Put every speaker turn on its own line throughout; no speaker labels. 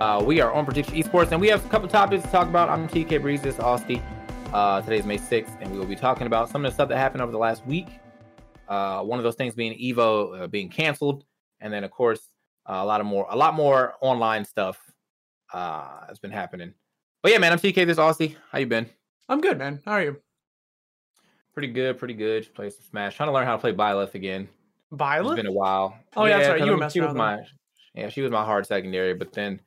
Uh, we are on Prediction Esports, and we have a couple topics to talk about. I'm TK Breeze, this is Austin. Uh, today is May 6th, and we will be talking about some of the stuff that happened over the last week. Uh, one of those things being Evo uh, being canceled, and then of course uh, a lot of more, a lot more online stuff uh, has been happening. But yeah, man, I'm TK. This is Austin. How you been?
I'm good, man. How are you?
Pretty good, pretty good. Play some Smash. Trying to learn how to play Byleth again.
Byleth?
It's been a while.
Oh yeah, that's right. You were messing around.
my, yeah, she was my hard secondary, but then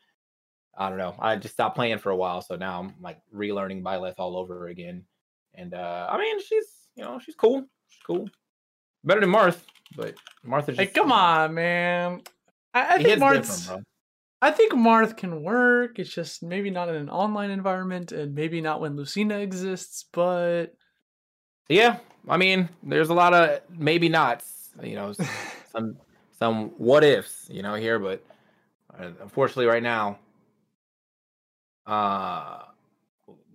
I don't know. I just stopped playing for a while, so now I'm like relearning Byleth all over again. And uh I mean, she's you know she's cool. She's cool. Better than Marth, but Martha.
Hey, come on, man. I, I think Marth's. I think Marth can work. It's just maybe not in an online environment, and maybe not when Lucina exists. But
Yeah, I mean, there's a lot of maybe nots. You know, some some what ifs. You know here, but uh, unfortunately, right now, uh,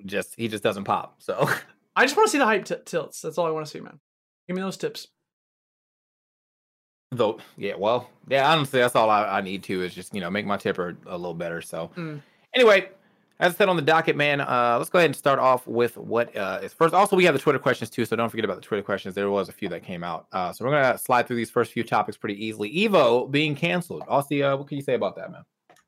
just he just doesn't pop. So.
I just want to see the hype t- tilts. That's all I want to see, man. Give me those tips.
Though, yeah, well, yeah, honestly, that's all I, I need to is just you know make my tipper a little better. So,
Mm.
anyway, as I said on the docket, man, uh, let's go ahead and start off with what uh, is first. Also, we have the Twitter questions too, so don't forget about the Twitter questions. There was a few that came out, uh, so we're gonna slide through these first few topics pretty easily. Evo being canceled. Aussie, uh, what can you say about that, man?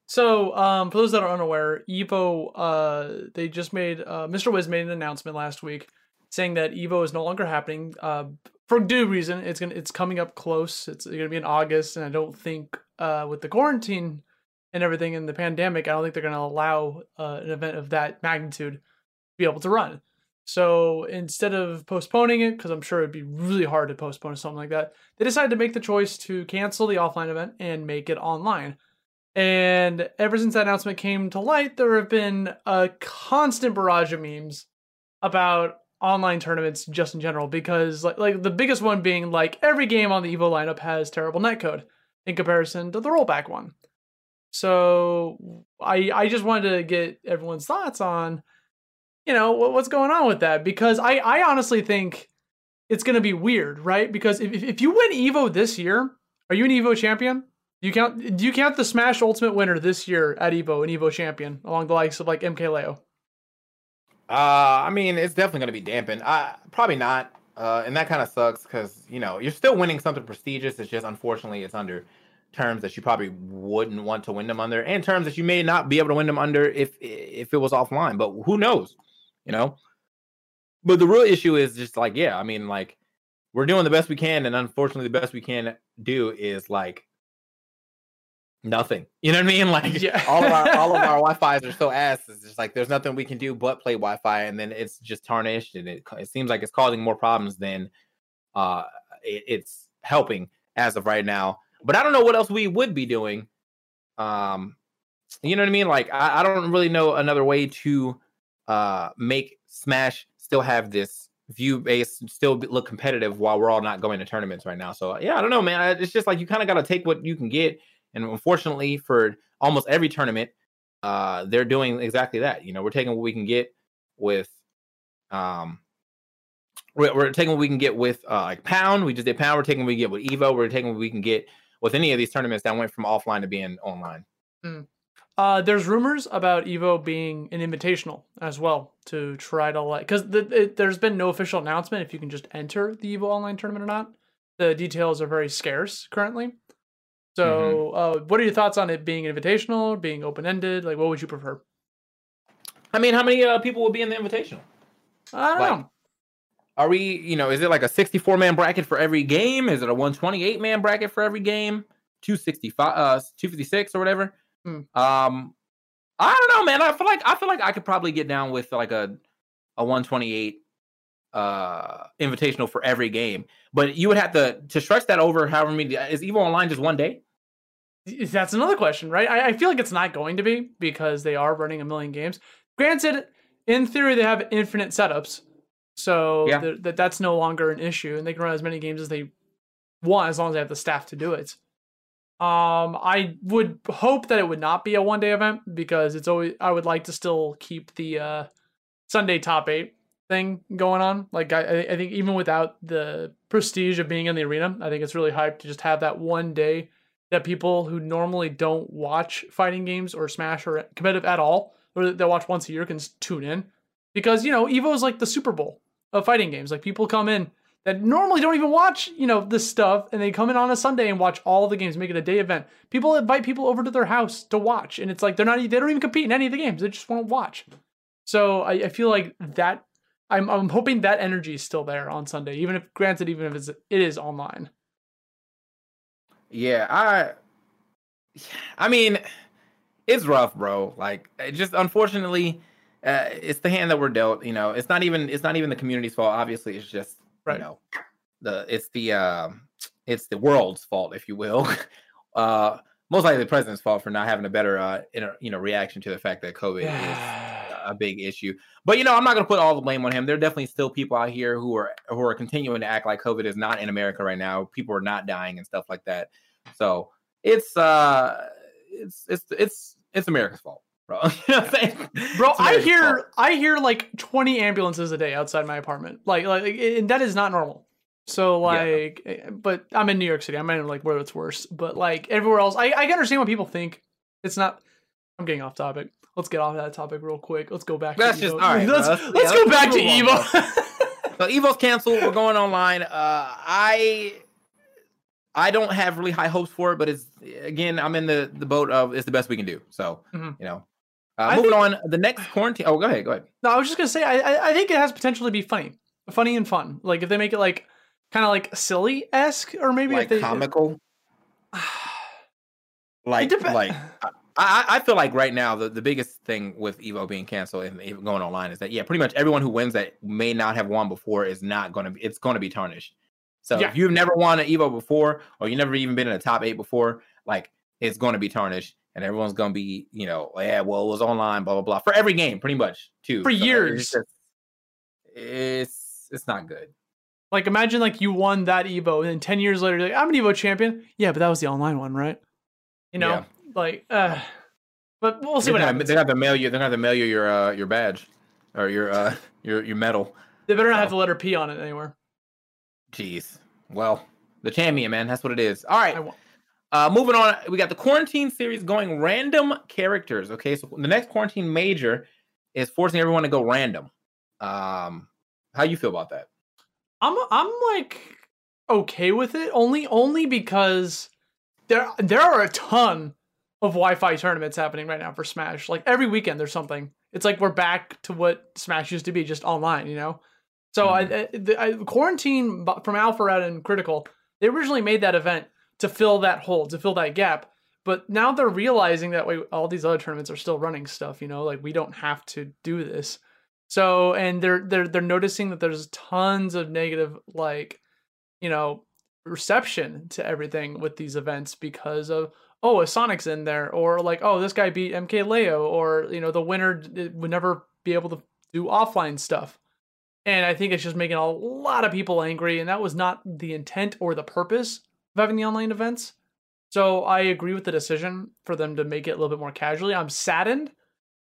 So, um, for those that are unaware, Evo, uh, they just made uh, Mr. Wiz made an announcement last week saying that Evo is no longer happening. Uh, for due reason, it's gonna it's coming up close. It's gonna be in August, and I don't think uh, with the quarantine and everything and the pandemic, I don't think they're gonna allow uh, an event of that magnitude to be able to run. So instead of postponing it, because I'm sure it'd be really hard to postpone something like that, they decided to make the choice to cancel the offline event and make it online. And ever since that announcement came to light, there have been a constant barrage of memes about online tournaments just in general because like like the biggest one being like every game on the Evo lineup has terrible netcode in comparison to the rollback one. So I I just wanted to get everyone's thoughts on you know what, what's going on with that because I I honestly think it's going to be weird, right? Because if if- if you win Evo this year, are you an Evo champion? You count do you count the Smash Ultimate winner this year at Evo an Evo champion along the likes of like MK Leo?
Uh, I mean, it's definitely going to be dampened. Uh, probably not. uh, and that kind of sucks because you know you're still winning something prestigious. It's just unfortunately it's under terms that you probably wouldn't want to win them under, and terms that you may not be able to win them under if if it was offline. But who knows, you know? But the real issue is just like, yeah, I mean, like we're doing the best we can, and unfortunately, the best we can do is like nothing. You know what I mean? Like
Yeah.
all of our all of our Wi-Fi's are so ass. It's just like there's nothing we can do but play Wi-Fi, and then it's just tarnished, and it it seems like it's causing more problems than uh it, it's helping as of right now. But I don't know what else we would be doing. Um, you know what I mean? Like I, I don't really know another way to uh make Smash still have this view base still look competitive while we're all not going to tournaments right now. So yeah, I don't know, man. It's just like you kind of got to take what you can get, and unfortunately, for almost every tournament, uh, they're doing exactly that. You know, we're taking what we can get with, um, we're, we're taking what we can get with uh, like Pound. We just did Pound. We're taking what we get with Evo. We're taking what we can get with any of these tournaments that went from offline to being online.
Uh, there's rumors about Evo being an invitational as well to try to like because the, there's been no official announcement if you can just enter the Evo online tournament or not. The details are very scarce currently. So, uh, what are your thoughts on it being invitational, being open ended? Like, what would you prefer?
I mean, how many uh, people will be in the invitational?
I don't
Like,
know.
Are we, you know, is it like a 64 man bracket for every game? Is it a 128 man bracket for every game? 265 uh 256 or whatever.
Hmm.
Um I don't know, man. I feel like I feel like I could probably get down with like a a 128 uh invitational for every game. But you would have to to stretch that over however many is Evo online just one day?
That's another question, right? I, I feel like it's not going to be because they are running a million games. Granted, in theory, they have infinite setups, so
Yeah.
th- that that's no longer an issue, and they can run as many games as they want as long as they have the staff to do it. Um, I would hope that it would not be a one day event because it's always I would like to still keep the uh, Sunday top eight thing going on. Like I, I I think even without the prestige of being in the arena, I think it's really hype to just have that one day that people who normally don't watch fighting games or Smash or competitive at all, or they'll watch once a year, can tune in because you know Evo is like the Super Bowl of fighting games. Like people come in that normally don't even watch you know this stuff, and they come in on a Sunday and watch all the games, make it a day event. People invite people over to their house to watch, and it's like they're not they don't even compete in any of the games; they just want to watch. So I, I feel like that. I'm I'm hoping that energy is still there on Sunday, even if granted, even if it's it is online.
Yeah, I I mean, it's rough, bro. Like it just unfortunately uh, it's the hand that we're dealt, you know. It's not even it's not even the community's fault. Obviously, it's just
Right.
you know the it's the um it's the world's fault, if you will. uh most likely the president's fault for not having a better uh inter, you know reaction to the fact that COVID is a big issue. But you know, I'm not gonna put all the blame on him. There are definitely still people out here who are who are continuing to act like COVID is not in America right now. People are not dying and stuff like that. So it's uh it's it's it's it's America's fault, bro. you know I'm?
Bro, I hear
fault.
I hear like 20 ambulances a day outside my apartment. Like like and that is not normal. So like eh, but I'm in New York City. I'm in like where it's worse. But like everywhere else, I, I can understand what people think. It's not I'm getting off topic. Let's get off that topic real quick. Let's go back
That's
to
just-
Evo.
all right,
let's
Let's-
let's
yeah,
go
let's
back to Evo.
So Evo's canceled. We're going online. Uh, I I don't have really high hopes for it, but it's again I'm in the the boat of it's the best we can do. So
Mhm.
you know, uh, moving
think-
on. The next quarantine. Oh, go ahead. Go ahead.
no, I was just gonna say I, I think it has potential to be funny. Funny and fun. Like if they make it like kind of like silly esque or maybe
like
if they
comical. Like
depe-
like I, I I feel like right now the, the biggest thing with Evo being canceled and going online is that yeah, pretty much everyone who wins that may not have won before is not going to be it's going to be tarnished. So
Yeah.
if you've never won an Evo before or you never even been in a top eight before, like it's going to be tarnished and everyone's going to be you know yeah well it was online blah blah blah for every game pretty much too
For
So it's
years.
just- it's it's not good.
Like imagine like you won that Evo and then ten years later you're like I'm an Evo champion. Yeah, but that was the online one, right? You know,
Yeah.
like uh but we'll see
They're
what
gonna,
happens.
they're gonna have to mail you. They're gonna have to mail you your uh, your badge or your uh, your your medal.
They better not have
so.
the letter P on it anywhere.
Jeez. Well, the champion, man. That's what it is. All right. Uh, moving on. We got the quarantine series going random characters. Okay, so the next quarantine major is forcing everyone to go random. Um, how you feel about that?
I'm I'm like okay with it only only because there there are a ton of Wi-Fi tournaments happening right now for Smash. Like every weekend there's something. It's like we're back to what Smash used to be, just online, you know. So mm. I, the, I, quarantine from Alpharetta and Critical, they originally made that event to fill that hole, to fill that gap. But now they're realizing that way all these other tournaments are still running stuff, you know, like we don't have to do this. So and they're they're they're noticing that there's tons of negative like, you know, reception to everything with these events because of oh a Sonic's in there or like oh this guy beat MKLeo or you know the winner would never be able to do offline stuff. And I think it's just making a lot of people angry and that was not the intent or the purpose of having the online events. So I agree with the decision for them to make it a little bit more casually. I'm saddened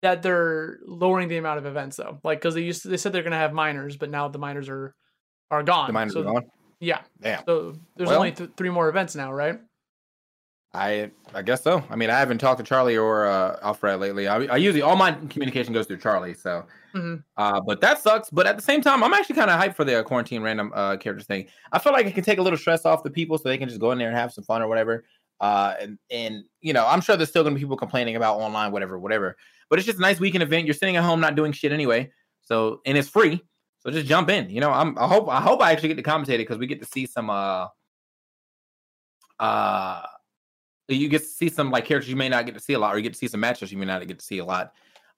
that they're lowering the amount of events though. Like because they used to, they said they're gonna have minors, but now the minors are are gone.
The minors so, are gone.
Yeah.
Damn.
So there's well, only th- three more events now, right?
I I guess so. I mean, I haven't talked to Charlie or uh, Alfred lately. I, I usually all my communication goes through Charlie. So, mm-hmm. uh, but that sucks. But at the same time, I'm actually kind of hyped for the quarantine random uh, characters thing. I feel like it can take a little stress off the people, so they can just go in there and have some fun or whatever. Uh, and and you know, I'm sure there's still gonna be people complaining about online, whatever, whatever. But it's just a nice weekend event. You're sitting at home not doing shit anyway. So and it's free. So just jump in. You know, I'm I hope I hope I actually get to commentate it because we get to see some uh uh you get to see some like characters you may not get to see a lot, or you get to see some matches you may not get to see a lot.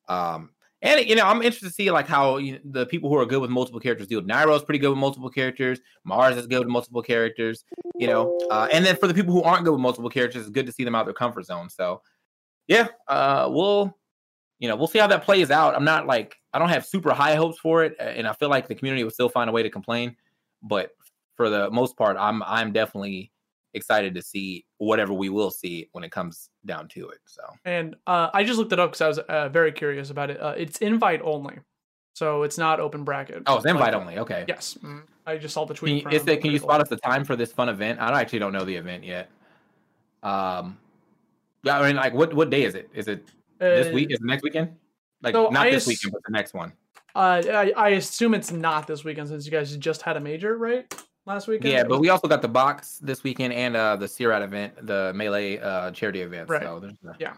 Um, and you know, I'm interested to see like how you know, the people who are good with multiple characters do. Nairo's pretty good with multiple characters. Mars is good with multiple characters. You know, uh, and then for the people who aren't good with multiple characters, it's good to see them out their comfort zone. So, yeah, uh, we'll, you know, we'll see how that plays out. I'm not like I don't have super high hopes for it, and I feel like the community will still find a way to complain. But for the most part, I'm I'm definitely excited to see whatever we will see when it comes down to it. So,
and uh, I just looked it up because I was uh, very curious about it. Uh, it's invite only, so it's not open bracket.
Oh, it's invite like, only. Okay.
Yes, mm-hmm. I just saw the tweet.
Can you, is can you spot us the time for this fun event? I actually don't know the event yet. Um, yeah, I mean, like, what what day is it? Is it this week? Uh, is it next weekend? Like, so not I this ass- weekend, but the next one.
Uh, I, I assume it's not this weekend since you guys just had a major, right? Last weekend.
Yeah, but we also got the box this weekend and uh, the Sirat event, the melee uh, charity event.
Right.
So there's
a, yeah,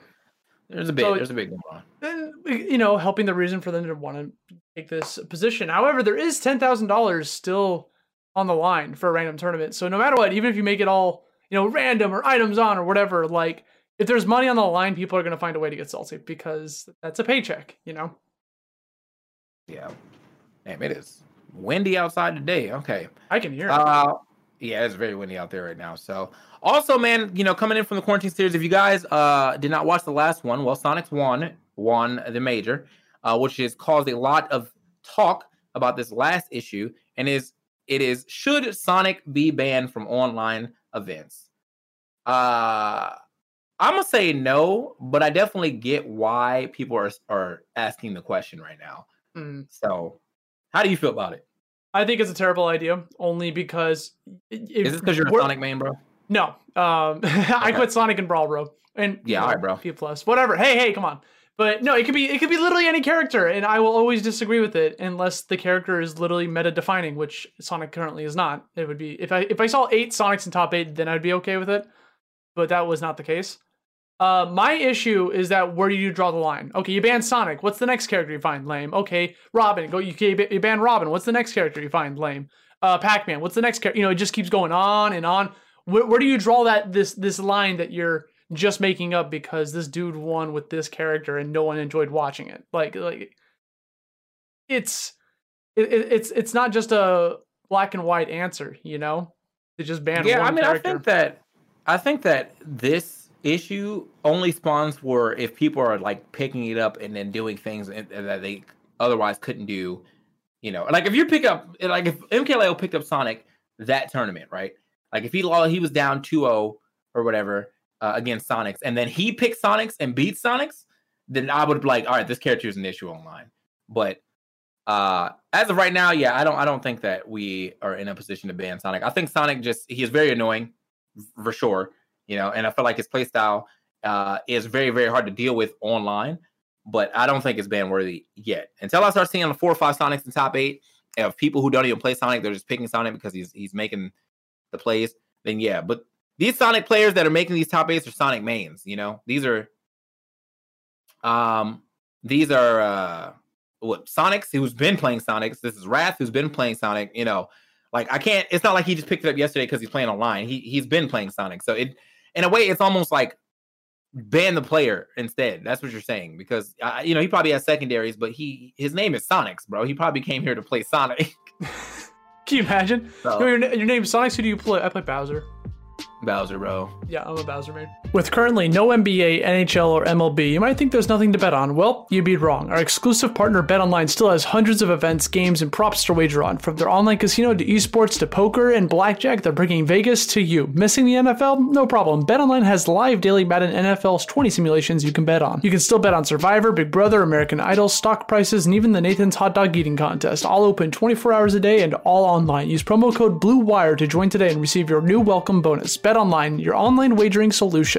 there's a big so, there's a big going on.
And you know, helping the reason for them to want to take this position. However, there is ten thousand dollars still on the line for a random tournament. So no matter what, even if you make it all you know random or items on or whatever, like if there's money on the line, people are going to find a way to get salty because that's a paycheck. You know.
Yeah, damn, it is windy outside today. Okay.
I can hear it.
Uh, yeah, it's very windy out there right now. So, also, man, you know, coming in from the quarantine series, if you guys uh did not watch the last one, well, Sonic's won won the major, uh, which has caused a lot of talk about this last issue, and is it is should Sonic be banned from online events? Uh I'm gonna say no, but I definitely get why people are are asking the question right now. Mm. So how do you feel about it?
I think it's a terrible idea, only because.
Is it because you're a Sonic main, bro?
No, um, I quit Sonic and Brawl, bro. And
yeah, all right, bro.
P plus, whatever. Hey, hey, come on. But no, it could be it could be literally any character, and I will always disagree with it unless the character is literally meta defining, which Sonic currently is not. It would be if I if I saw eight Sonics in top eight, then I'd be okay with it. But that was not the case. Uh, my issue is that where do you draw the line? Okay, you ban Sonic. What's the next character you find lame? Okay, Robin. Go. You, you ban Robin. What's the next character you find lame? Uh, Pac-Man. What's the next character? You know, it just keeps going on and on. Where, where do you draw that this this line that you're just making up because this dude won with this character and no one enjoyed watching it? Like like it's it, it's it's not just a black and white answer. You know, to just ban.
Yeah, I mean,
character.
I think that I think that this issue only spawns for if people are like picking it up and then doing things that they otherwise couldn't do. You know, like if you pick up, like if MKLeo picked up Sonic that tournament, right? Like if he he was down 2-0 or whatever uh, against Sonics, and then he picked Sonics and beat Sonics, then I would be like, all right, this character is an issue online. But uh as of right now, yeah, I don't I don't think that we are in a position to ban Sonic. I think Sonic just he is very annoying for sure you know, and I feel like his playstyle uh, is very, very hard to deal with online. But I don't think it's ban worthy yet. Until I start seeing the four or five Sonix in top eight, of people who don't even play Sonic, they're just picking Sonic because he's he's making the plays, then yeah. But these Sonic players that are making these top eights are Sonic mains. You know, these are um these are uh what Sonics who's been playing Sonics. This is Wrath who's been playing Sonic. You know, like I can't. It's not like he just picked it up yesterday because he's playing online. He he's been playing Sonic. So it in a way it's almost like ban the player instead. That's what you're saying because uh, you know he probably has secondaries, but he his name is Sonix, bro. He probably came here to play Sonic.
Can you imagine?
So-
Your, your name's Sonic. Who do you play? I play Bowser.
Bowser, bro.
Yeah, I'm a Bowser man. With currently no NBA, NHL, or MLB, you might think there's nothing to bet on. Well, you'd be wrong. Our exclusive partner BetOnline still has hundreds of events, games, and props to wager on. From their online casino to esports to poker and blackjack, they're bringing Vegas to you. Missing the NFL? No problem. BetOnline has live daily Madden NFL's 20 simulations you can bet on. You can still bet on Survivor, Big Brother, American Idol, stock prices, and even the Nathan's Hot Dog Eating Contest. All open 24 hours a day and all online. Use promo code BLUEWIRE to join today and receive your new welcome bonus. BetOnline, your online wagering solution.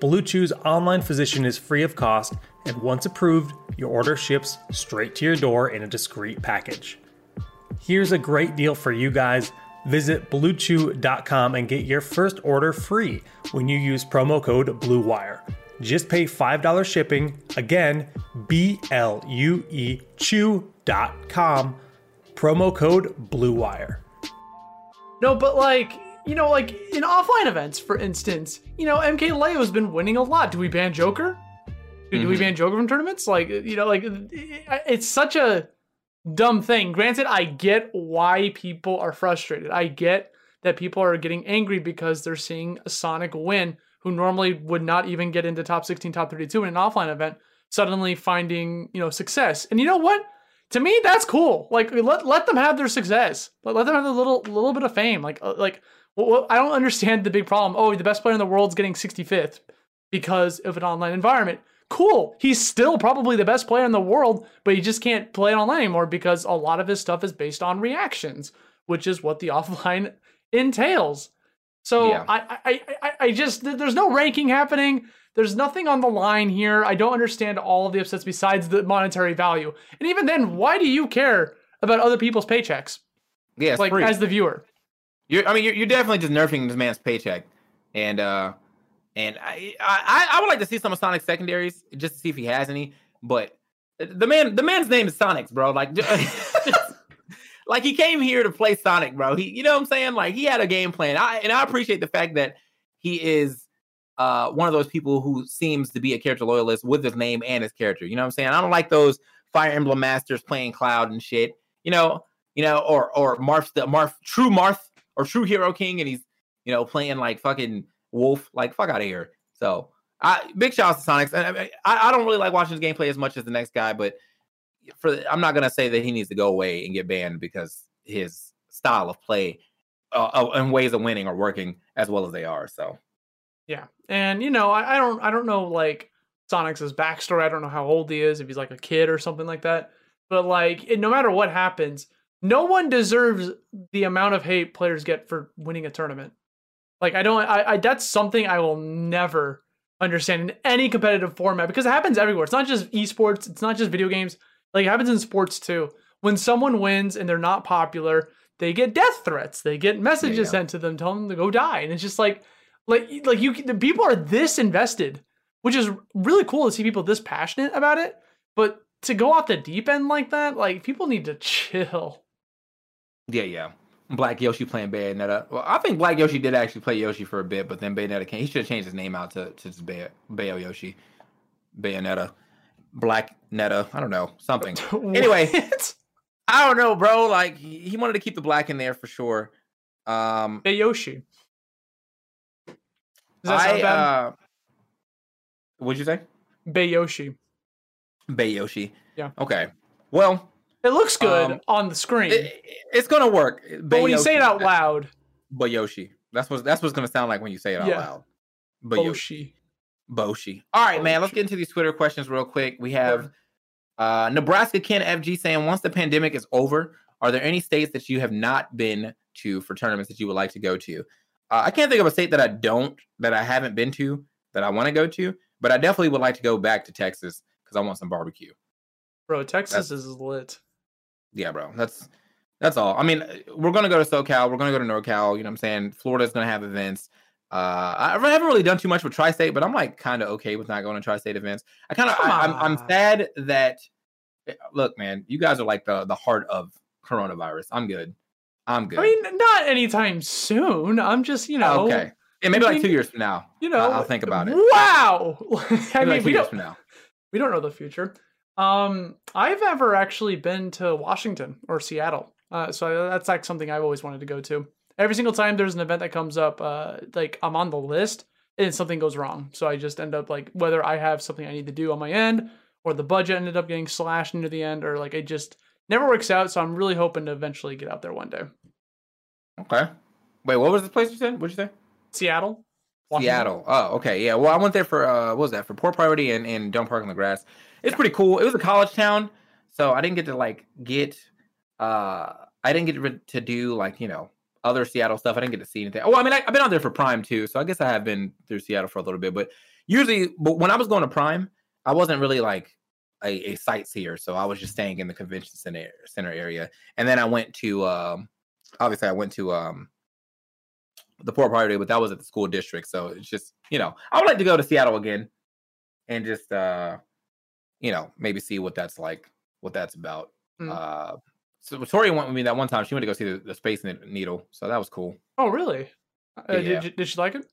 Blue Chew's online physician is free of cost, and once approved, your order ships straight to your door in a discreet package. Here's a great deal for you guys. Visit bluechew.com and get your first order free when you use promo code BLUEWIRE. Just pay $5 shipping. Again, B L U E Chew.com. Promo code BLUEWIRE.
No, but like, you know, like in offline events, for instance, you know, MK Leo's been winning a lot. Do we ban Joker? Do, do we ban Joker from tournaments? Like, you know, like it's such a dumb thing. Granted, I get why people are frustrated. I get that people are getting angry because they're seeing a Sonic win who normally would not even get into top 16, top 32 in an offline event, suddenly finding, you know, success. And you know what? To me, that's cool. Like let let them have their success. Let, let them have a little little bit of fame. Like uh, like well, I don't understand the big problem. Oh, the best player in the world's getting 65th because of an online environment. Cool. He's still probably the best player in the world, but he just can't play online anymore because a lot of his stuff is based on reactions, which is what the offline entails. So
Yeah.
I, I, I, I just there's no ranking happening. There's nothing on the line here. I don't understand all of the upsets besides the monetary value. And even then, why do you care about other people's paychecks?
Yeah,
like
free.
as the viewer.
You're, I mean, you're, you're definitely just nerfing this man's paycheck, and uh, and I, I, I would like to see some of Sonic's secondaries just to see if he has any. But the man, the man's name is Sonix, bro. Like, like he came here to play Sonic, bro. He, you know what I'm saying? Like, he had a game plan. I and I appreciate the fact that he is uh one of those people who seems to be a character loyalist with his name and his character. You know what I'm saying? I don't like those Fire Emblem masters playing Cloud and shit. You know, you know, or or Marth the Marth True Marth or True Hero King, and he's you know playing like fucking Wolf. Like fuck out of here. So I big shout out to Sonix. And I, I I don't really like watching his gameplay as much as the next guy, but for I'm not gonna say that he needs to go away and get banned because his style of play uh, uh, and ways of winning are working as well as they are. So
Yeah, and you know, I, I don't, I don't know like Sonic's backstory. I don't know how old he is, if he's like a kid or something like that. But like, it, no matter what happens, no one deserves the amount of hate players get for winning a tournament. Like, I don't, I, I that's something I will never understand in any competitive format because it happens everywhere. It's not just esports. It's not just video games. Like, it happens in sports too. When someone wins and they're not popular, they get death threats. They get messages
Yeah.
sent to them telling them to go die, and it's just like like like you the people are this invested which is really cool to see people this passionate about it but to go off the deep end like that like people need to chill
yeah, yeah. Black Yoshi playing Bayonetta. Well, I think Black Yoshi did actually play Yoshi for a bit, but then Bayonetta came. He should have changed his name out to, to just Bay- Bayo Yoshi. Bayonetta. Black Netta. I don't know. Something. Anyway. I don't know, bro. Like he wanted to keep the black in there for sure. Um
hey yoshi does that
I
sound bad
uh what'd you say?
Bay Yoshi.
Bay Yoshi.
Yeah.
Okay. Well,
It looks good
Um,
on the screen,
It- it's gonna work.
but when you say it out loud,
Boyoshi. That's what that's what's gonna sound like when you say it out
Yeah.
loud. Boyoshi.
Boshi.
Boshi. All right, man. Let's get into these Twitter questions real quick. We have uh, Nebraska Ken FG saying, once the pandemic is over, are there any states that you have not been to for tournaments that you would like to go to? Uh, I can't think of a state that I don't that I haven't been to that I want to go to, but I definitely would like to go back to Texas because I want some barbecue.
Bro, Texas is lit.
Yeah, bro. That's that's all. I mean, we're gonna go to SoCal. We're gonna go to NorCal. You know what I'm saying? Florida's gonna have events. Uh, I haven't really done too much with tri-state, but I'm like kind of okay with not going to tri-state events. I kind of, I'm, I'm sad that. eh, Look, man, you guys are like the the heart of coronavirus. I'm good. I'm good.
I mean, not anytime soon. I'm just, you know,
okay. Yeah, maybe
I
like
mean,
two years from now.
you know,
I'll, I'll think about it.
Wow. I
Maybe
mean,
like two
we
years
don't,
from now.
we don't know the future. Um, I've ever actually been to Washington or Seattle. Uh, so that's like something I've always wanted to go to. Every single time there's an event that comes up, uh, like I'm on the list and something goes wrong. So I just end up like whether I have something I need to do on my end or the budget ended up getting slashed into the end or like it just never works out. So I'm really hoping to eventually get out there one day.
Okay. Wait, what was the place you said? What'd you say?
Seattle?
Seattle. Oh, okay. Yeah. Well, I went there for uh, what was that? For Port Priority and, and Don't Park on the Grass. It's pretty cool. It was a college town, so I didn't get to like get. uh I didn't get to, to do like you know other Seattle stuff. I didn't get to see anything. Oh, I mean, I, I've been out there for Prime too, so I guess I have been through Seattle for a little bit. But usually, but when I was going to Prime, I wasn't really like a, a sightseer, so I was just staying in the convention center center area, and then I went to. um Obviously, I went to. um the Port Priority, but that was at the school district. So it's just, you know, I would like to go to Seattle again and just uh you know, maybe see what that's like, what that's about.
Mm.
Uh so Tori went with me that one time. She went to go see the, the Space Needle, so that was cool.
Oh, really? Uh,
Yeah.
did, you, did she like it?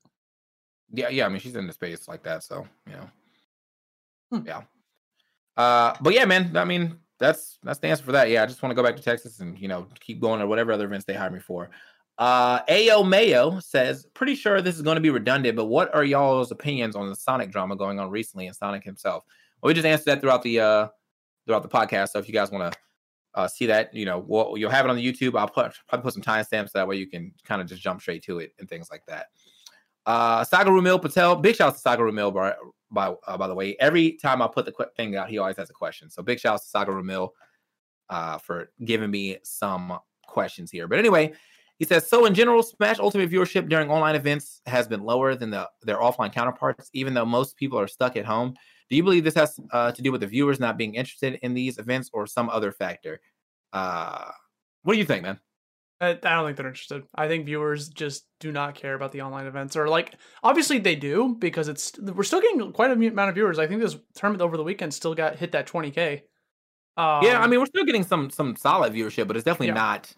Yeah, yeah. I mean, she's into space like that, so you know,
Hmm.
yeah. Uh, but yeah, man. I mean, that's that's the answer for that. Yeah, I just want to go back to Texas and you know keep going to whatever other events they hire me for. Uh, Ao Mayo says, pretty sure this is going to be redundant, but what are y'all's opinions on the Sonic drama going on recently and Sonic himself? Well, we just answered that throughout the uh throughout the podcast. So if you guys want to uh, see that, you know, we'll, you'll have it on the YouTube. I'll put probably put some timestamps that way you can kind of just jump straight to it and things like that. Uh, Sagar Rumil Patel, big shout out to Sagar Rumil by by, uh, by the way. Every time I put the qu- thing out, he always has a question. So big shout out to Sagar Rumil uh, for giving me some questions here. But anyway, he says so. In general, Smash Ultimate viewership during online events has been lower than the their offline counterparts, even though most people are stuck at home. Do you believe this has uh, to do with the viewers not being interested in these events or some other factor? Uh, what do you think, man?
I, I don't think they're interested. I think viewers just do not care about the online events, or like obviously they do because it's we're still getting quite a amount of viewers. I think this tournament over the weekend still got hit that 20k. Um,
yeah, I mean, we're still getting some some solid viewership, but it's definitely
Yeah.
not.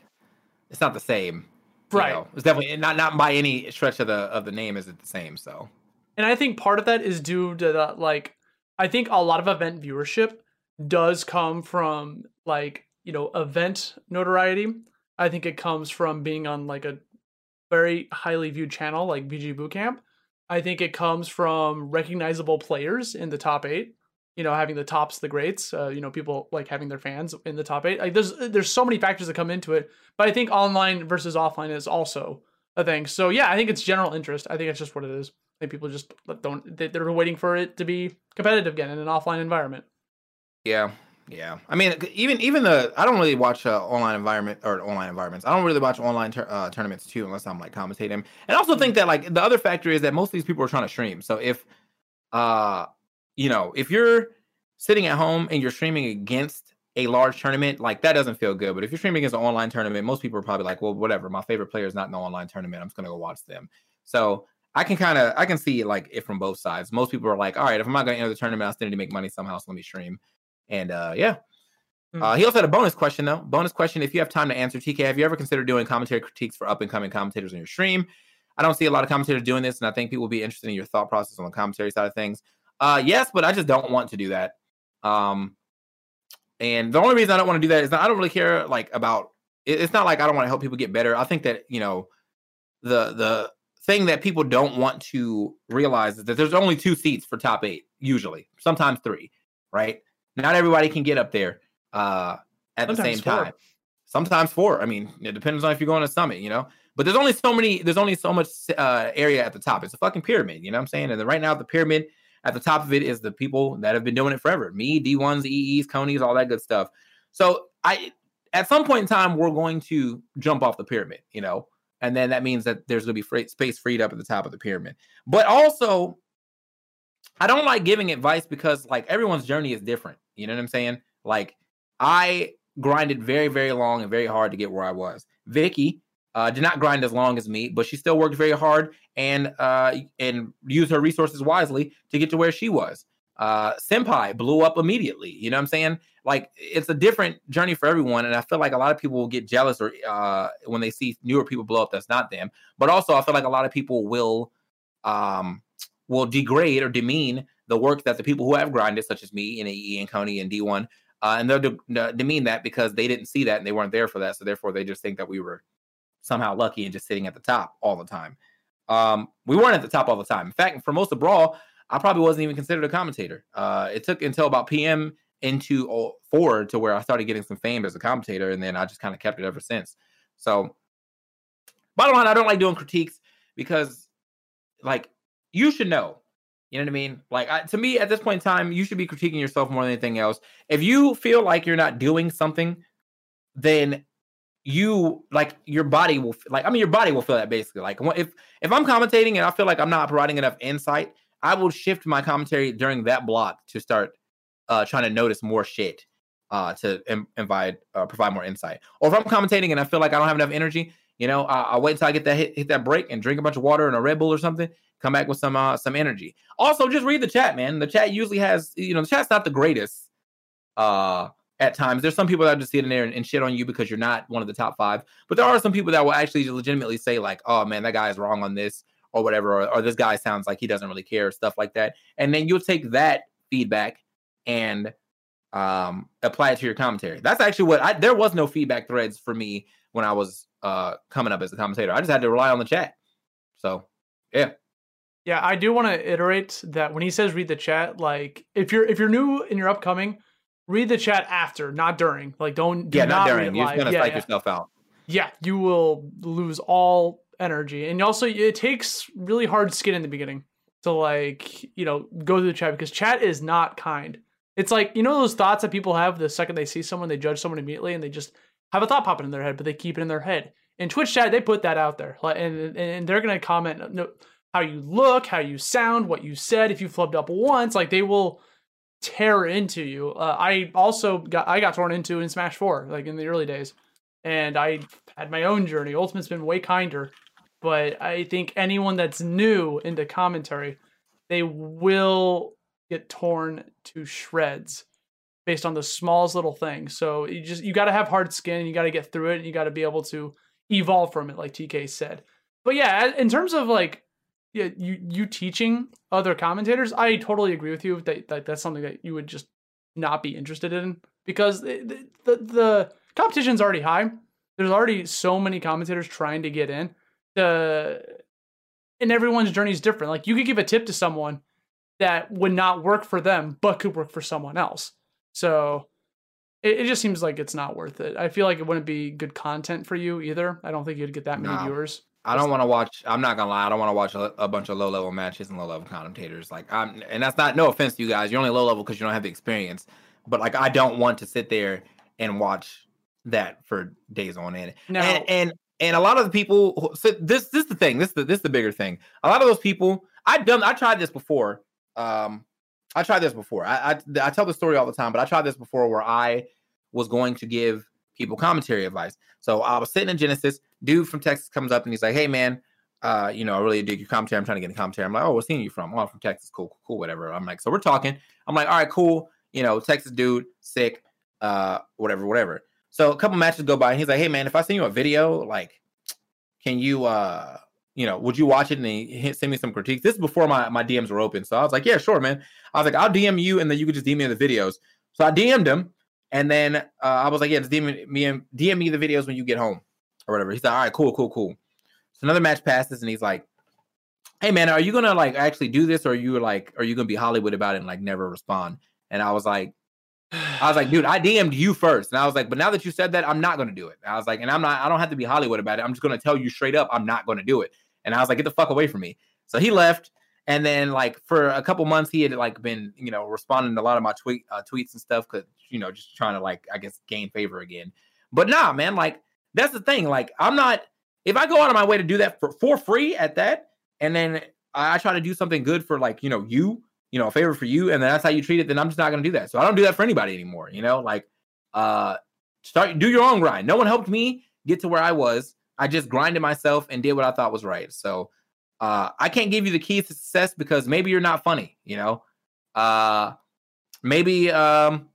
It's not the same, you
right.
know. It's definitely not not by any stretch of the of the name is it the same. So
And I think part of that is due to that like I think a lot of event viewership does come from like, you know, event notoriety. I think it comes from being on like a very highly viewed channel like VG Bootcamp. I think it comes from recognizable players in the top 8, you know, having the tops, the greats, uh, you know, people like having their fans in the top 8. Like there's there's so many factors that come into it, but I think online versus offline is also a thing. So yeah, I think it's general interest. I think it's just what it is. I think people just don't. they- They're waiting for it to be competitive again in an offline environment.
yeah, yeah. I mean, even even the I don't really watch uh, online environment or online environments. I don't really watch online tur- uh, tournaments too, unless I'm like commentating. And I also think that like the other factor is that most of these people are trying to stream. So if uh you know if you're sitting at home and you're streaming against a large tournament, like that doesn't feel good. But if you're streaming against an online tournament, most people are probably like, well, whatever. My favorite player is not in the online tournament. I'm just gonna go watch them. So I can kind of I can see like it from both sides. Most people are like, all right, if I'm not gonna enter the tournament, I still need to make money somehow. So let me stream. And uh yeah.
Hmm.
Uh, he also had a bonus question though. Bonus question: If you have time to answer, TK, have you ever considered doing commentary critiques for up and coming commentators on your stream? I don't see a lot of commentators doing this, and I think people will be interested in your thought process on the commentary side of things. Uh, yes, but I just don't want to do that. Um, and the only reason I don't want to do that is that I don't really care like about. it- It's not like I don't want to help people get better. I think that you know, the the thing that people don't want to realize is that there's only two seats for top eight usually, sometimes three, right? Not everybody can get up there. Uh, at
Sometimes
the same
four.
time. Sometimes four. I mean, it depends on if you're going to summit, you know. But there's only so many. There's only so much uh, area at the top. It's a fucking pyramid. You know what I'm saying? And then right now, the pyramid at the top of it is the people that have been doing it forever. Me, D1s, EEs, Conies, all that good stuff. So I, at some point in time, we're going to jump off the pyramid. You know, and then that means that there's going to be free, space freed up at the top of the pyramid. But also, I don't like giving advice because like everyone's journey is different. You know what I'm saying? Like I grinded very, very long and very hard to get where I was. Vicky uh, did not grind as long as me, but she still worked very hard and uh, and used her resources wisely to get to where she was. Uh, Senpai blew up immediately. You know what I'm saying? Like it's a different journey for everyone, and I feel like a lot of people will get jealous or uh, when they see newer people blow up that's not them. But also, I feel like a lot of people will um, will degrade or demean the work that the people who have grinded, such as me and AE and Coney and D1, uh, and they'll de- demean that because they didn't see that and they weren't there for that. So therefore, they just think that we were somehow lucky and just sitting at the top all the time. Um, we weren't at the top all the time. In fact, for most of Brawl, I probably wasn't even considered a commentator. Uh, it took until about PM into four to where I started getting some fame as a commentator, and then I just kind of kept it ever since. So, bottom line, I don't like doing critiques because, like, you should know. You know what I mean? Like, I, to me, at this point in time, you should be critiquing yourself more than anything else. If you feel like you're not doing something, then you like your body will like i mean your body will feel that basically. Like if if i'm commentating and i feel like i'm not providing enough insight i will shift my commentary during that block to start uh trying to notice more shit uh to Im- invite uh, provide more insight. Or if i'm commentating and i feel like i don't have enough energy you know I- i'll wait until i get that hit, hit that break and drink a bunch of water and a red bull or something come back with some uh some energy. Also just read the chat man. The chat usually has you know the chat's not the greatest uh at times. There's some people that just sit in there and, and, shit on you because you're not one of the top five. But there are some people that will actually legitimately say, like, oh man, that guy is wrong on this or whatever, or, or this guy sounds like he doesn't really care, stuff like that. And then you'll take that feedback and um apply it to your commentary. That's actually what I there was no feedback threads for me when I was uh coming up as a commentator. I just had to rely on the chat. So yeah.
Yeah, I do want to iterate that when he says read the chat, like if you're if you're new and you're upcoming, read the chat after, not during. Like don't do
yeah, not,
not
during. You're just gonna
yeah,
psych
yeah.
yourself out.
Yeah, you will lose all energy, and also it takes really hard skin in the beginning to like you know go through the chat because chat is not kind. It's like you know those thoughts that people have the second they see someone, they judge someone immediately, and they just have a thought popping in their head, but they keep it in their head. In Twitch chat, they put that out there, like, and and they're gonna comment how you look, how you sound, what you said. If you flubbed up once, like they will tear into you. Uh, I also got I got torn into in Smash Four, like in the early days, and I had my own journey. Ultimate's been way kinder, but I think anyone that's new into commentary, they will get torn to shreds based on the smallest little thing. So you just you got to have hard skin, you got to get through it, and you got to be able to evolve from it, like TK said. But yeah, in terms of like yeah, you you teaching other commentators, I totally agree with you that, that that's something that you would just not be interested in because the the, the competition's already high. There's already so many commentators trying to get in. The and everyone's journey is different. Like you could give a tip to someone that would not work for them, but could work for someone else. So it, it just seems like it's not worth it. I feel like it wouldn't be good content for you either. I don't think you'd get that many
No.
viewers.
I don't want to watch. I'm not gonna lie. I don't want to watch a, a bunch of low level matches and low level commentators. Like I'm, and that's not no offense to you guys. You're only low level because you don't have the experience. But like I don't want to sit there and watch that for days on end.
No.
And and and a lot of the people. So this this is the thing. This is the, this is the bigger thing. A lot of those people. I done. I tried this before. Um, I tried this before. I, I I tell the story all the time, but I tried this before where I was going to give people commentary advice. So I was sitting in Genesis. Dude from Texas comes up and he's like, "Hey man, uh, you know, I really dig your commentary. I'm trying to get a commentary." I'm like, "Oh, what's team you from?" "Oh, I'm from Texas. Cool, cool, cool, whatever." I'm like, "So we're talking." I'm like, "All right, cool. You know, Texas dude, sick, uh, whatever, whatever." So a couple matches go by, and he's like, "Hey man, if I send you a video, like, can you, uh, you know, would you watch it and he he send me some critiques?" This is before my my DMs were open, so I was like, "Yeah, sure, man." I was like, "I'll DM you, and then you could just DM me the videos." So I DM'd him, and then uh, I was like, "Yeah, just DM me, DM me the videos when you get home." Or whatever. He's like, all right, cool, cool, cool. So another match passes, and he's like, hey man, are you gonna like actually do this, or you like, are you gonna be Hollywood about it and like never respond? And I was like, I was like, dude, I DM'd you first. And I was like, but now that you said that, I'm not to do it. I was like, and I'm not, I don't have to be Hollywood about it. I'm just to tell you straight up, I'm not to do it. And I was like, get the fuck away from me. So he left. And then like for a couple months, he had like been, you know, responding to a lot of my tweet uh, tweets and stuff. Cause, you know, just trying to like, I guess, gain favor again. But nah, man, like that's the thing. Like I'm not, if I go out of my way to do that for, for free at that, and then I, try to do something good for like, you know, you, you know, a favor for you, and then that's how you treat it, then I'm just not gonna do that. So I don't do that for anybody anymore. You know, like uh start do your own grind. No one helped me get to where I was. I just grinded myself and did what I thought was right. So uh I can't give you the keys to success because maybe you're not funny, you know. Uh maybe um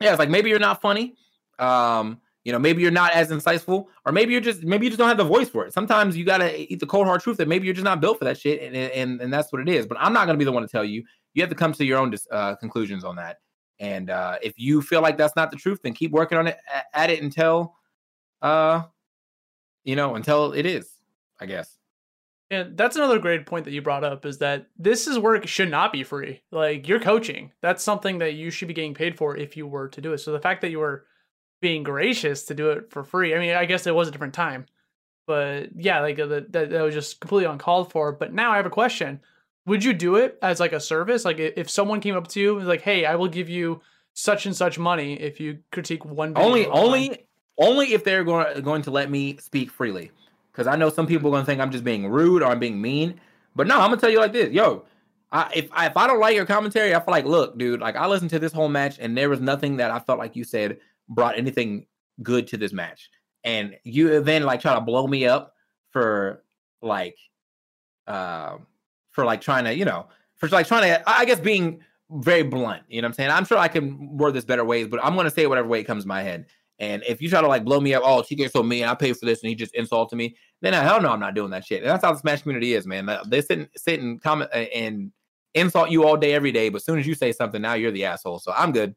yeah, it's like maybe you're not funny. Um you know, maybe you're not as insightful, or maybe you're just maybe you just don't have the voice for it. Sometimes you gotta eat the cold hard truth that maybe you're just not built for that shit, and and, and that's what it is. But I'm not gonna be the one to tell you. You have to come to your own uh, conclusions on that. And uh, if you feel like that's not the truth, then keep working on it at it until, uh, you know, until it is. I guess.
And that's another great point that you brought up is that this is work should not be free. Like you're coaching, that's something that you should be getting paid for if you were to do it. So the fact that you were being gracious to do it for free. I mean, I guess it was a different time, but yeah, like uh, that, that, was just completely uncalled for. But now I have a question: Would you do it as like a service? Like if someone came up to you and was like, "Hey, I will give you such and such money if you critique one."
Only, only, only if they're going going to let me speak freely. Because I know some people are going to think I'm just being rude or I'm being mean. But no, I'm gonna tell you like this, yo. I, if I, if I don't like your commentary, I feel like, look, dude, like I listened to this whole match and there was nothing that I felt like you said brought anything good to this match. And you then like try to blow me up for like uh for like trying to, you know, for like trying to I guess being very blunt, you know what I'm saying? I'm sure I can word this better ways, but I'm gonna say whatever way it comes to my head. And if you try to like blow me up, oh, she gets so mean, I pay for this, and he just insulted me, then hell no, I'm not doing that shit. And that's how the Smash community is, man. They sit and sit and comment and insult you all day, every day. But as soon as you say something, now you're the asshole. So I'm good.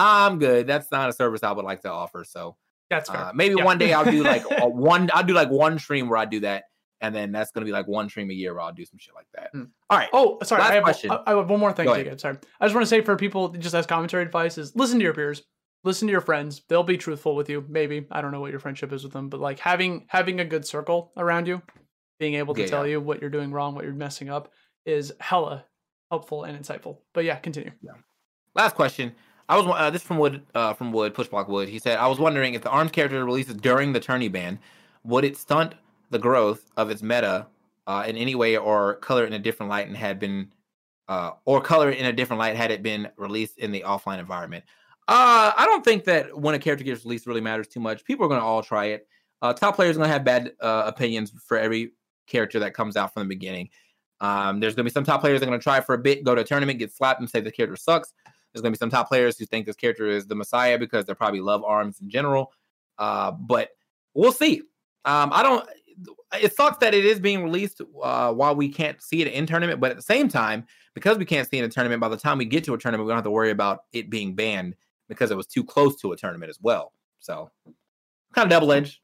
I'm good. That's not a service I would like to offer. So
that's fair.
Uh, maybe yeah. one day I'll do like a one. I'll do like one stream where I do that, and then that's gonna be like one stream a year where I'll do some shit like that. Hmm. All right.
Oh, sorry. I have, question. I have one more thing, Jacob. Sorry. I just want to say for people just as commentary advice is listen to your peers, listen to your friends. They'll be truthful with you. Maybe I don't know what your friendship is with them, but like having having a good circle around you, being able to yeah, tell yeah. you what you're doing wrong, what you're messing up, is hella helpful and insightful. But yeah, continue.
Yeah. Last question. I was uh, this from Wood uh, from Wood Pushblock Wood. He said I was wondering if the arms character releases during the tourney ban, would it stunt the growth of its meta uh, in any way, or color it in a different light and had been, uh, or color it in a different light had it been released in the offline environment? Uh, I don't think that when a character gets released really matters too much. People are going to all try it. Uh, top players are going to have bad opinions for every character that comes out from the beginning. Um, there's going to be some top players that are going to try for a bit, go to a tournament, get slapped, and say the character sucks. There's going to be some top players who think this character is the Messiah because they probably love arms in general. Uh, but we'll see. Um, I don't. It sucks that it is being released uh, while we can't see it in tournament, but at the same time, because we can't see it in a tournament, by the time we get to a tournament, we don't have to worry about it being banned because it was too close to a tournament as well. So, kind of double edged.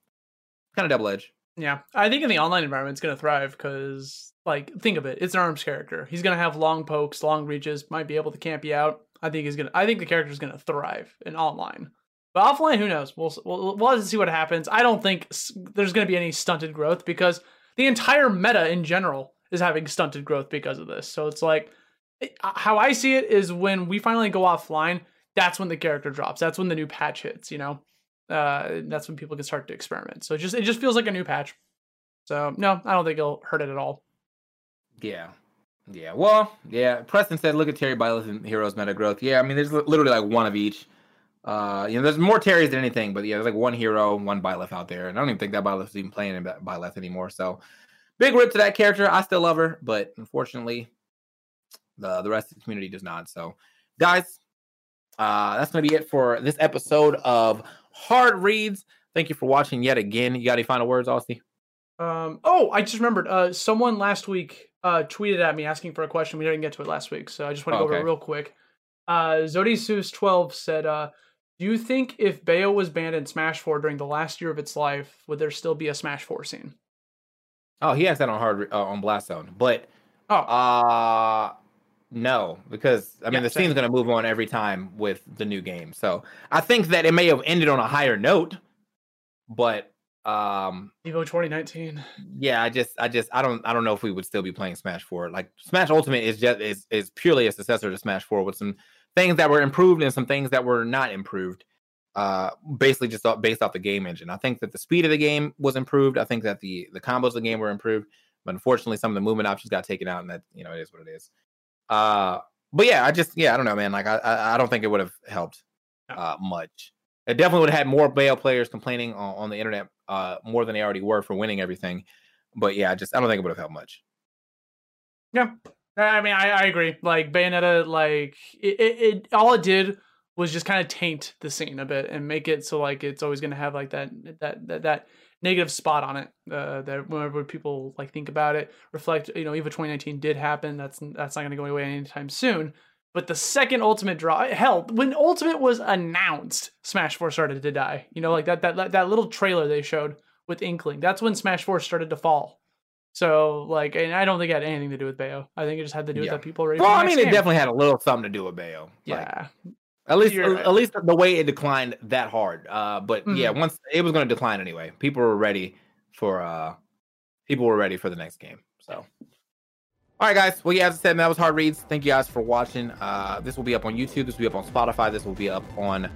Kind of double edged.
Yeah, I think in the online environment, it's going to thrive because, like, think of it. It's an arms character. He's going to have long pokes, long reaches, might be able to camp you out. I think he's gonna. I think the character is gonna thrive in online. But offline, who knows? We'll we'll, we'll to see what happens. I don't think there's gonna be any stunted growth because the entire meta in general is having stunted growth because of this. So it's like uh, how I see it is when we finally go offline, that's when the character drops. That's when the new patch hits. You know, uh, that's when people can start to experiment. So it just it just feels like a new patch. So no, I don't think it'll hurt it at all.
Yeah, yeah, well, yeah. Preston said, "Look at Terry Byleth and Heroes Meta Growth." Yeah, I mean, there's literally like one of each. Uh, you know, there's more Terrys than anything, but yeah, there's like one hero, one Byleth out there, and I don't even think that Byleth is even playing in Byleth anymore. So, big rip to that character. I still love her, but unfortunately, the the rest of the community does not. So, guys, uh, that's gonna be it for this episode of Hard Reads. Thank you for watching yet again. You got any final words, Austin?
Um, oh, I just remembered. Uh, someone last week uh, tweeted at me asking for a question. We didn't get to it last week, so I just want to oh, go okay. over it real quick. Uh, Zodisus12 said, uh, Do you think if Bayo was banned in Smash 4 during the last year of its life, would there still be a Smash 4 scene?
Oh, he asked that on hard uh, on Blast Zone, but
oh,
uh, No, because I mean
Yeah,
the
same.
scene's going to move on every time with the new game. So I think that it may have ended on a higher note, but um
Evo 2019.
yeah, I just I just I don't I don't know if we would still be playing Smash 4. Like Smash Ultimate is just is is purely a successor to Smash 4 with some things that were improved and some things that were not improved. Uh basically just based off the game engine. I think that the speed of the game was improved. I think that the the combos of the game were improved, but unfortunately some of the movement options got taken out and that, you know, it is what it is. Uh but yeah, I just yeah, I don't know, man. Like I I, I don't think it would have helped uh much. It definitely would have had more Bayo players complaining on, on the internet uh more than they already were for winning everything. But yeah, I just I don't think it would have helped much.
Yeah, I mean, I, I agree. Like Bayonetta, like it, it, it all it did was just kind of taint the scene a bit and make it so like it's always gonna have like that that that, that negative spot on it. Uh, that whenever people like think about it, reflect. You know, EVO 2019 did happen. That's that's not gonna go away anytime soon. But the second Ultimate draw, hell, when Ultimate was announced, Smash 4 started to die. You know, like that that that little trailer they showed with Inkling. That's when Smash 4 started to fall. So like, and I don't think it had anything to do with Bayo. I think it just had to do
Yeah.
with that people already.
Well, I mean, it definitely had a little something to do with Bayo. Like,
Yeah,
at least
You're-
at least the way it declined that hard. Uh, but yeah,
Mhm.
once it was going to decline anyway. People were ready for uh, people were ready for the next game. So. All right, guys. Well, yeah, as I said, that was hard reads. Thank you guys for watching. Uh, this will be up on YouTube. This will be up on Spotify. This will be up on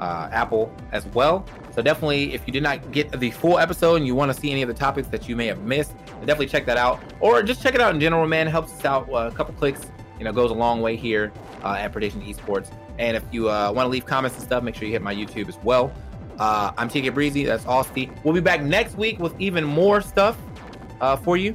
uh, Apple as well. So definitely, if you did not get the full episode and you want to see any of the topics that you may have missed, definitely check that out. Or just check it out in general, man. Helps us out. Uh, a couple clicks, you know, goes a long way here uh, at Prediction Esports. And if you uh, want to leave comments and stuff, make sure you hit my YouTube as well. Uh, I'm TK Breezy. That's Austin. We'll be back next week with even more stuff uh, for you.